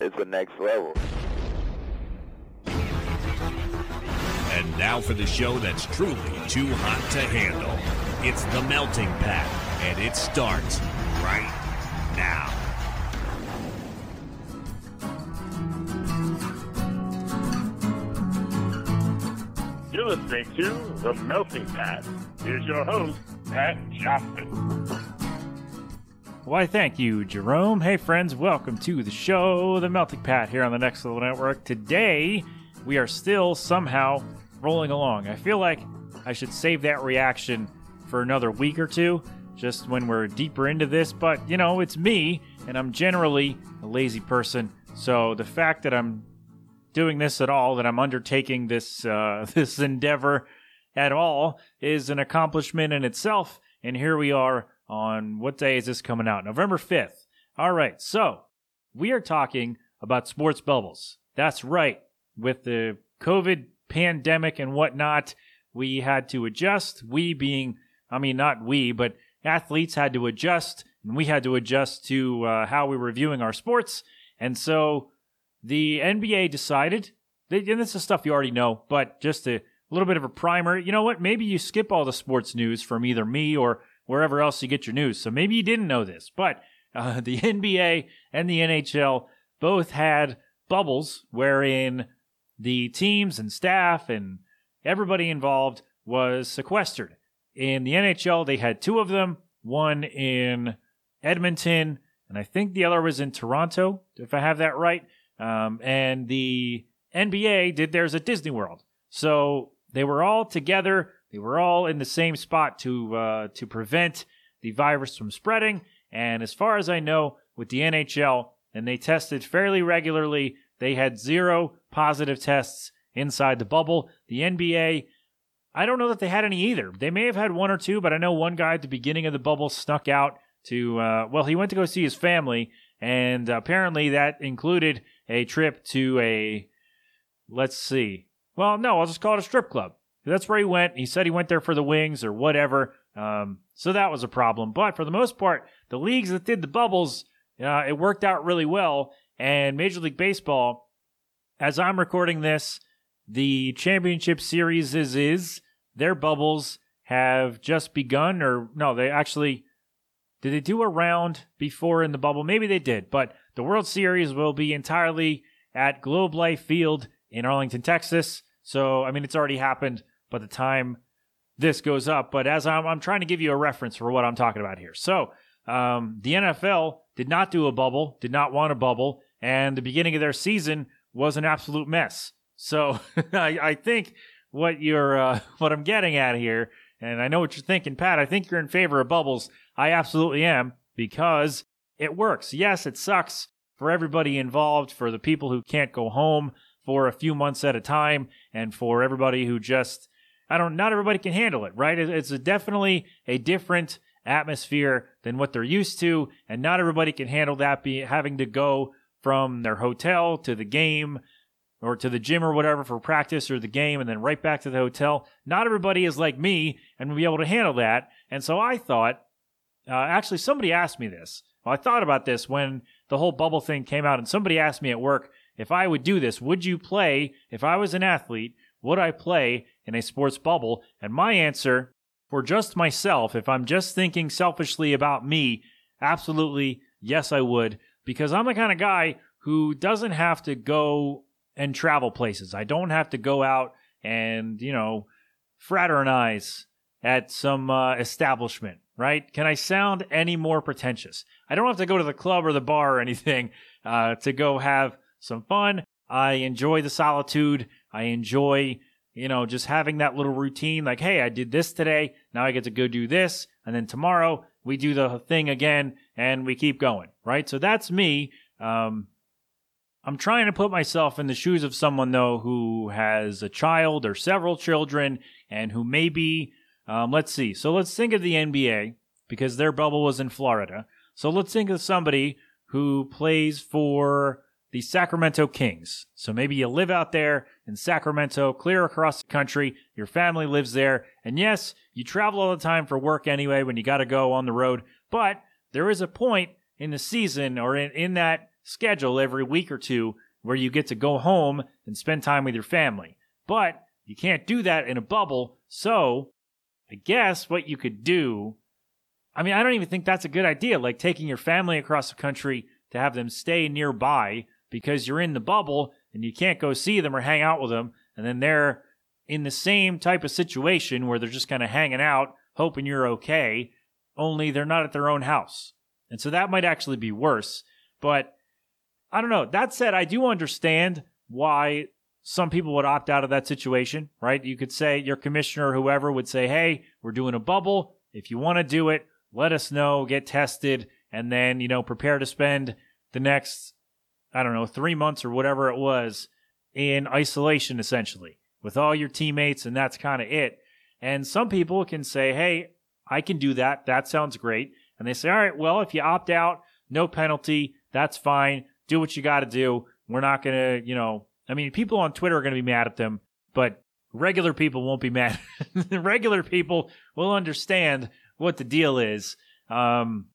it's the next level. And now for the show that's truly too hot to handle. It's the Melting Pat, and it starts right now. You're listening to The Melting Pat. Here's your host, Pat Johnson. Why, thank you, Jerome. Hey, friends, welcome to the show, The Melting Pat, here on the Next Level Network. Today, we are still somehow rolling along. I feel like I should save that reaction for another week or two, just when we're deeper into this, but you know, it's me, and I'm generally a lazy person, so the fact that I'm doing this at all, that I'm undertaking this uh, this endeavor at all, is an accomplishment in itself. And here we are on what day is this coming out? November 5th. All right, so we are talking about sports bubbles. That's right. With the COVID pandemic and whatnot, we had to adjust. We being, I mean, not we, but athletes had to adjust, and we had to adjust to uh, how we were viewing our sports. And so the NBA decided, and this is stuff you already know, but just a little bit of a primer. You know what? Maybe you skip all the sports news from either me or wherever else you get your news. So maybe you didn't know this, but uh, the NBA and the NHL both had bubbles wherein the teams and staff and everybody involved was sequestered. In the NHL, they had two of them, one in Edmonton, and I think the other was in Toronto, if I have that right. Um, and the NBA did theirs at Disney World. So they were all together. They were all in the same spot to uh, to prevent the virus from spreading. And as far as I know, with the NHL, and they tested fairly regularly, they had zero positive tests inside the bubble. The NBA, I don't know that they had any either. They may have had one or two, but I know one guy at the beginning of the bubble snuck out to, uh, well, he went to go see his family, and apparently that included a trip to a, let's see, well, no, I'll just call it a strip club. That's where he went. He said he went there for the wings or whatever. Um, so that was a problem. But for the most part, the leagues that did the bubbles, uh, it worked out really well. And Major League Baseball, as I'm recording this, the championship series is, is their bubbles have just begun, or no, they actually did they do a round before in the bubble? Maybe they did, but the World Series will be entirely at Globe Life Field in Arlington, Texas. So, I mean, it's already happened by the time this goes up. But as I'm, I'm trying to give you a reference for what I'm talking about here. So, um, the NFL did not do a bubble, did not want a bubble, and the beginning of their season was an absolute mess. So, I, I, think what you're, uh, what I'm getting at here, and I know what you're thinking, Pat. I think you're in favor of bubbles. I absolutely am because it works. Yes, it sucks for everybody involved, for the people who can't go home for a few months at a time, and for everybody who just, I don't, not everybody can handle it, right? It's a definitely a different atmosphere than what they're used to, and not everybody can handle that be having to go from their hotel to the game or to the gym or whatever for practice or the game and then right back to the hotel. Not everybody is like me and will be able to handle that. And so I thought, uh, actually, somebody asked me this. Well, I thought about this when the whole bubble thing came out, and somebody asked me at work if I would do this. Would you play, if I was an athlete, would I play in a sports bubble? And my answer for just myself, if I'm just thinking selfishly about me, absolutely yes, I would, because I'm the kind of guy who doesn't have to go and travel places. I don't have to go out and, you know, fraternize at some uh, establishment right? Can I sound any more pretentious? I don't have to go to the club or the bar or anything uh, to go have some fun. I enjoy the solitude. I enjoy, you know, just having that little routine like, hey, I did this today. Now I get to go do this. And then tomorrow we do the thing again and we keep going, right? So that's me. Um, I'm trying to put myself in the shoes of someone though who has a child or several children and who maybe um, let's see. So let's think of the NBA because their bubble was in Florida. So let's think of somebody who plays for the Sacramento Kings. So maybe you live out there in Sacramento, clear across the country. Your family lives there. And yes, you travel all the time for work anyway when you got to go on the road. But there is a point in the season or in, in that schedule every week or two where you get to go home and spend time with your family. But you can't do that in a bubble. So I guess what you could do, I mean, I don't even think that's a good idea. Like taking your family across the country to have them stay nearby because you're in the bubble and you can't go see them or hang out with them. And then they're in the same type of situation where they're just kind of hanging out, hoping you're okay, only they're not at their own house. And so that might actually be worse. But I don't know. That said, I do understand why some people would opt out of that situation, right? You could say your commissioner or whoever would say, hey, we're doing a bubble. If you want to do it, let us know, get tested, and then, you know, prepare to spend the next, I don't know, three months or whatever it was in isolation, essentially, with all your teammates, and that's kind of it. And some people can say, hey, I can do that. That sounds great. And they say, all right, well, if you opt out, no penalty. That's fine. Do what you got to do. We're not going to, you know, I mean, people on Twitter are going to be mad at them, but regular people won't be mad. regular people will understand what the deal is. Um,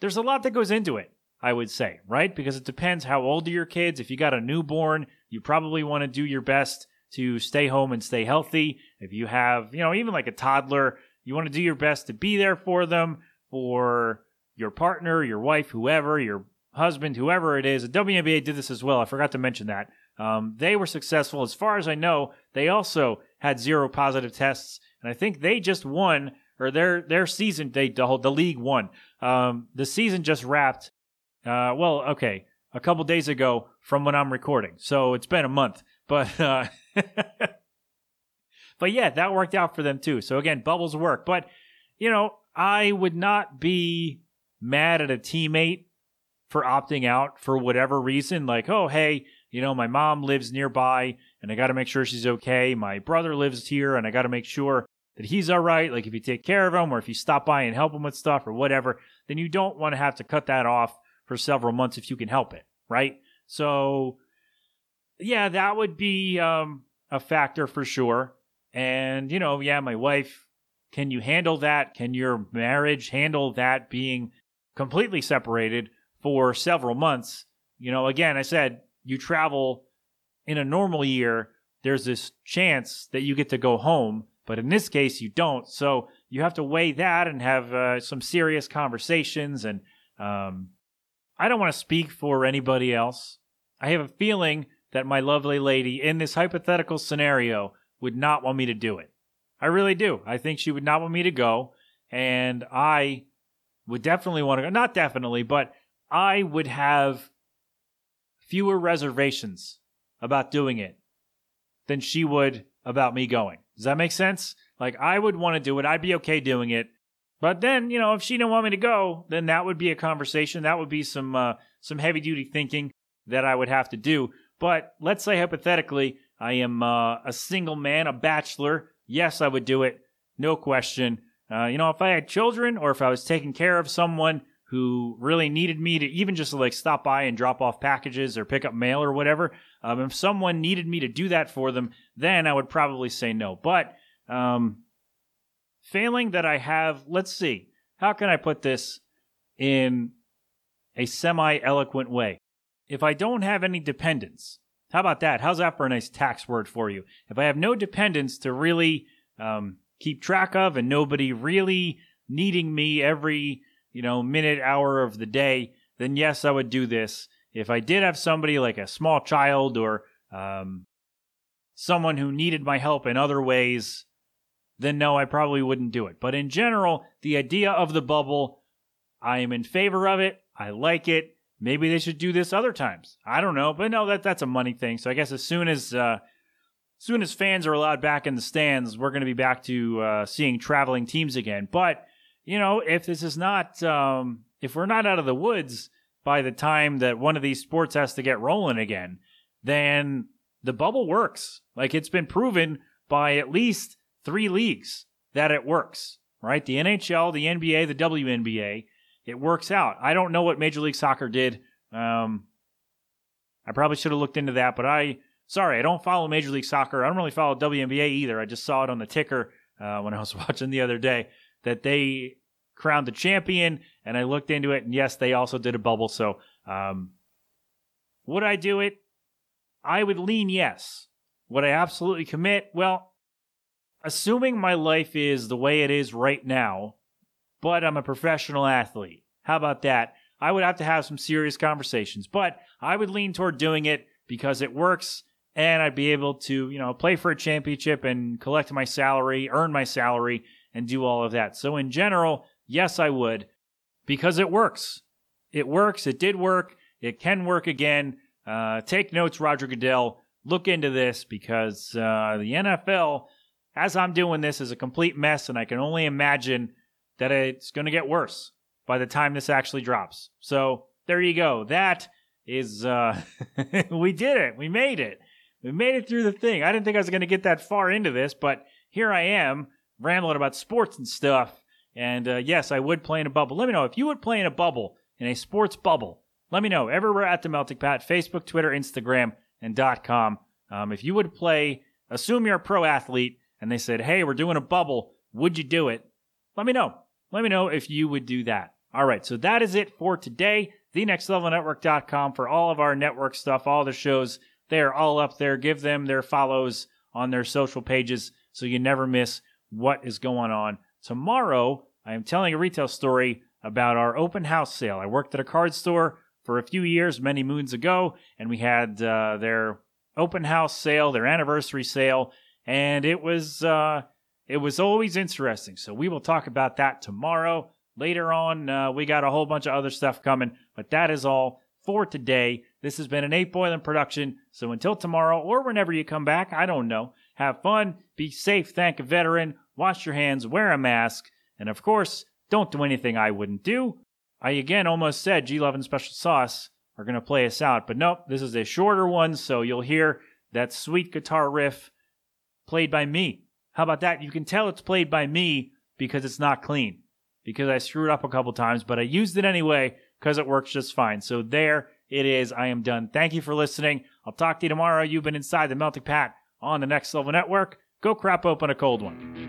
there's a lot that goes into it, I would say, right? Because it depends how old are your kids. If you got a newborn, you probably want to do your best to stay home and stay healthy. If you have, you know, even like a toddler, you want to do your best to be there for them, for your partner, your wife, whoever, your husband, whoever it is. The WNBA did this as well. I forgot to mention that. Um, they were successful. As far as I know, they also had zero positive tests, and I think they just won or their their season. They the, whole, the league won. Um, the season just wrapped. Uh, well, okay, a couple days ago from when I'm recording, so it's been a month. But uh, but yeah, that worked out for them too. So again, bubbles work. But you know, I would not be mad at a teammate for opting out for whatever reason. Like, oh hey you know, my mom lives nearby and I got to make sure she's okay. My brother lives here and I got to make sure that he's all right. Like if you take care of him or if you stop by and help him with stuff or whatever, then you don't want to have to cut that off for several months if you can help it, right? So, yeah, that would be um, a factor for sure. And, you know, yeah, my wife, can you handle that? Can your marriage handle that being completely separated for several months? You know, again, I said you travel in a normal year, there's this chance that you get to go home. But in this case, you don't. So you have to weigh that and have uh, some serious conversations. And um, I don't want to speak for anybody else. I have a feeling that my lovely lady in this hypothetical scenario would not want me to do it. I really do. I think she would not want me to go. And I would definitely want to go. Not definitely, but I would have fewer reservations about doing it than she would about me going. Does that make sense? Like, I would want to do it. I'd be okay doing it. But then, you know, if she didn't want me to go, then that would be a conversation. That would be some uh, some heavy duty thinking that I would have to do. But let's say hypothetically, I am uh, a single man, a bachelor. Yes, I would do it, no question. Uh, you know, if I had children or if I was taking care of someone who really needed me to even just like stop by and drop off packages or pick up mail or whatever, um, if someone needed me to do that for them, then I would probably say no. But um, failing that I have, let's see, how can I put this in a semi eloquent way? If I don't have any dependents, how about that? How's that for a nice tax word for you? If I have no dependents to really um, keep track of and nobody really needing me every you know, minute, hour of the day, then yes, I would do this. If I did have somebody like a small child or um, someone who needed my help in other ways, then no, I probably wouldn't do it. But in general, the idea of the bubble, I am in favor of it. I like it. Maybe they should do this other times. I don't know, but no, that that's a money thing. So I guess as soon as uh, as soon as fans are allowed back in the stands, we're going to be back to uh, seeing traveling teams again. But you know, if this is not, um, if we're not out of the woods by the time that one of these sports has to get rolling again, then the bubble works. Like it's been proven by at least three leagues that it works, right? The NHL, the NBA, the WNBA, it works out. I don't know what Major League Soccer did. Um, I probably should have looked into that, but I, sorry, I don't follow Major League Soccer. I don't really follow WNBA either. I just saw it on the ticker uh, when I was watching the other day that they crowned the champion, and I looked into it, and yes, they also did a bubble. So um, Would I do it? I would lean yes. Would I absolutely commit? Well, assuming my life is the way it is right now, but I'm a professional athlete. How about that? I would have to have some serious conversations, but I would lean toward doing it because it works and I'd be able to, you know, play for a championship and collect my salary, earn my salary, and do all of that. So, in general, yes, I would because it works. It works. It did work. It can work again. Uh, take notes, Roger Goodell. Look into this because uh, the NFL, as I'm doing this, is a complete mess, and I can only imagine that it's going to get worse by the time this actually drops. So, there you go. That is, uh, we did it. We made it. We made it through the thing. I didn't think I was going to get that far into this, but here I am rambling about sports and stuff. And uh, yes, I would play in a bubble. Let me know if you would play in a bubble, in a sports bubble. Let me know everywhere at the Melting Pat, Facebook, Twitter, Instagram, and dot com. Um, if you would play, assume you're a pro athlete, and they said, "Hey, we're doing a bubble. Would you do it?" Let me know. Let me know if you would do that. All right, so that is it for today. TheNextLevelNetwork.com for all of our network stuff, all the shows they're all up there. Give them their follows on their social pages so you never miss what is going on. Tomorrow, I am telling a retail story about our open house sale. I worked at a card store for a few years, many moons ago, and we had uh, their open house sale, their anniversary sale, and it was uh, it was always interesting. So we will talk about that tomorrow. Later on, uh, we got a whole bunch of other stuff coming, but that is all for today. This has been an 8 Boiling production. So until tomorrow or whenever you come back, I don't know. Have fun, be safe, thank a veteran, wash your hands, wear a mask, and of course, don't do anything I wouldn't do. I again almost said G Love and Special Sauce are going to play us out, but nope, this is a shorter one, so you'll hear that sweet guitar riff played by me. How about that? You can tell it's played by me because it's not clean, because I screwed up a couple times, but I used it anyway because it works just fine. So there it is. I am done. Thank you for listening. I'll talk to you tomorrow. You've been inside the Melting Pat on the Next Level Network. Go crap open a cold one.